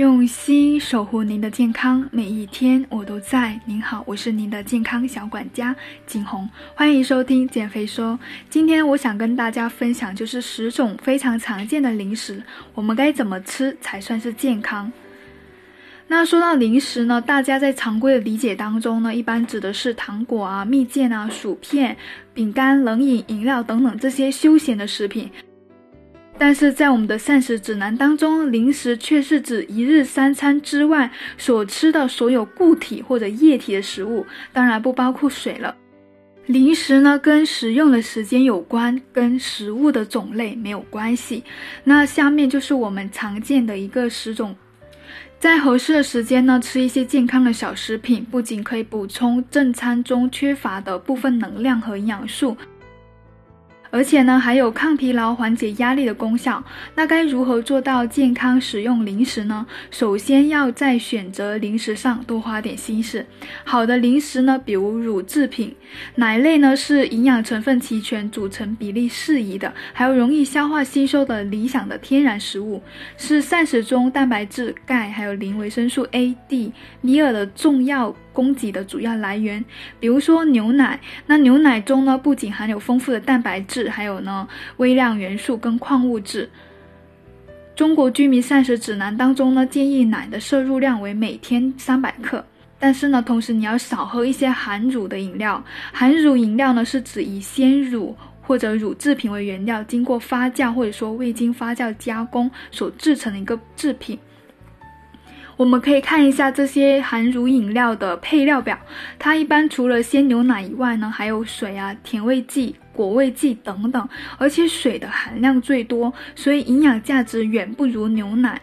用心守护您的健康，每一天我都在。您好，我是您的健康小管家景红，欢迎收听减肥说。今天我想跟大家分享，就是十种非常常见的零食，我们该怎么吃才算是健康？那说到零食呢，大家在常规的理解当中呢，一般指的是糖果啊、蜜饯啊、薯片、饼干、冷饮、饮料等等这些休闲的食品。但是在我们的膳食指南当中，零食却是指一日三餐之外所吃的所有固体或者液体的食物，当然不包括水了。零食呢，跟食用的时间有关，跟食物的种类没有关系。那下面就是我们常见的一个十种，在合适的时间呢，吃一些健康的小食品，不仅可以补充正餐中缺乏的部分能量和营养素。而且呢，还有抗疲劳、缓解压力的功效。那该如何做到健康使用零食呢？首先要在选择零食上多花点心思。好的零食呢，比如乳制品、奶类呢，是营养成分齐全、组成比例适宜的，还有容易消化吸收的理想的天然食物，是膳食中蛋白质、钙还有磷、维生素 A、D、尼尔的重要。供给的主要来源，比如说牛奶，那牛奶中呢不仅含有丰富的蛋白质，还有呢微量元素跟矿物质。中国居民膳食指南当中呢建议奶的摄入量为每天三百克，但是呢同时你要少喝一些含乳的饮料。含乳饮料呢是指以鲜乳或者乳制品为原料，经过发酵或者说未经发酵加工所制成的一个制品。我们可以看一下这些含乳饮料的配料表，它一般除了鲜牛奶以外呢，还有水啊、甜味剂、果味剂等等，而且水的含量最多，所以营养价值远不如牛奶。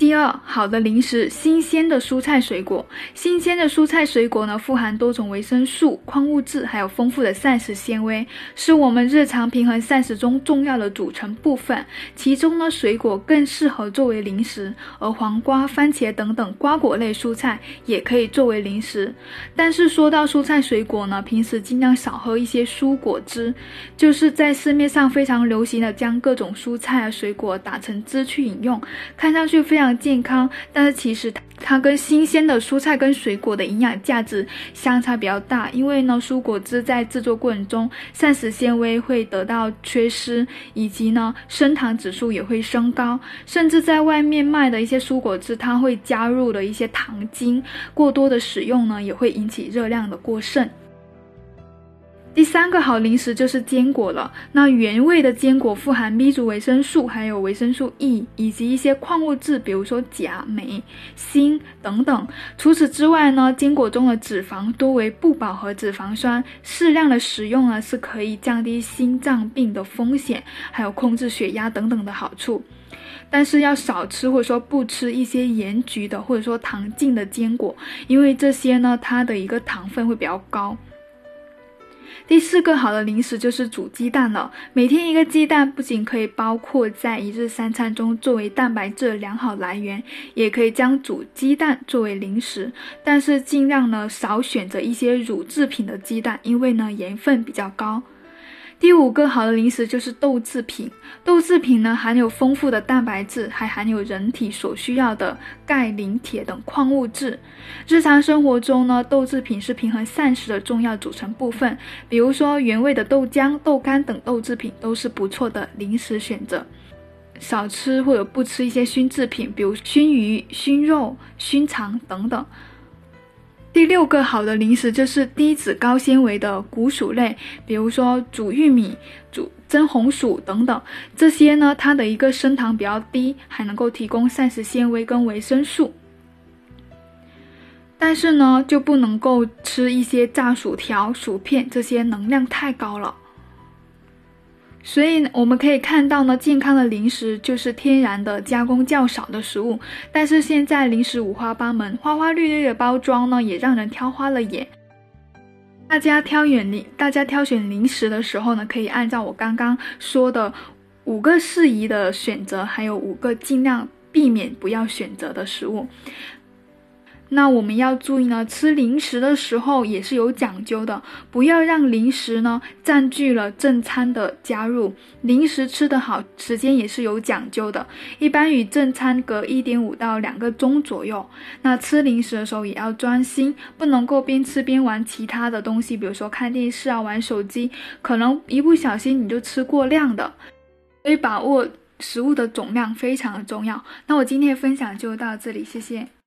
第二，好的零食，新鲜的蔬菜水果。新鲜的蔬菜水果呢，富含多种维生素、矿物质，还有丰富的膳食纤维，是我们日常平衡膳食中重要的组成部分。其中呢，水果更适合作为零食，而黄瓜、番茄等等瓜果类蔬菜也可以作为零食。但是说到蔬菜水果呢，平时尽量少喝一些蔬果汁，就是在市面上非常流行的将各种蔬菜啊水果打成汁去饮用，看上去非常。健康，但是其实它跟新鲜的蔬菜跟水果的营养价值相差比较大，因为呢，蔬果汁在制作过程中膳食纤维会得到缺失，以及呢，升糖指数也会升高，甚至在外面卖的一些蔬果汁，它会加入了一些糖精，过多的使用呢，也会引起热量的过剩。第三个好零食就是坚果了。那原味的坚果富含 B 族维生素，还有维生素 E，以及一些矿物质，比如说钾、镁、锌等等。除此之外呢，坚果中的脂肪多为不饱和脂肪酸，适量的食用呢是可以降低心脏病的风险，还有控制血压等等的好处。但是要少吃或者说不吃一些盐焗的或者说糖浸的坚果，因为这些呢它的一个糖分会比较高。第四个好的零食就是煮鸡蛋了。每天一个鸡蛋，不仅可以包括在一日三餐中作为蛋白质的良好来源，也可以将煮鸡蛋作为零食。但是尽量呢少选择一些乳制品的鸡蛋，因为呢盐分比较高。第五个好的零食就是豆制品。豆制品呢含有丰富的蛋白质，还含有人体所需要的钙、磷、铁等矿物质。日常生活中呢，豆制品是平衡膳食的重要组成部分。比如说原味的豆浆、豆干等豆制品都是不错的零食选择。少吃或者不吃一些熏制品，比如熏鱼、熏肉、熏肠等等。第六个好的零食就是低脂高纤维的谷薯类，比如说煮玉米、煮蒸红薯等等。这些呢，它的一个升糖比较低，还能够提供膳食纤维跟维生素。但是呢，就不能够吃一些炸薯条、薯片，这些能量太高了。所以我们可以看到呢，健康的零食就是天然的、加工较少的食物。但是现在零食五花八门，花花绿绿的包装呢，也让人挑花了眼。大家挑选零，大家挑选零食的时候呢，可以按照我刚刚说的五个适宜的选择，还有五个尽量避免不要选择的食物。那我们要注意呢，吃零食的时候也是有讲究的，不要让零食呢占据了正餐的加入。零食吃得好，时间也是有讲究的，一般与正餐隔一点五到两个钟左右。那吃零食的时候也要专心，不能够边吃边玩其他的东西，比如说看电视啊、玩手机，可能一不小心你就吃过量的。所以把握食物的总量非常的重要。那我今天的分享就到这里，谢谢。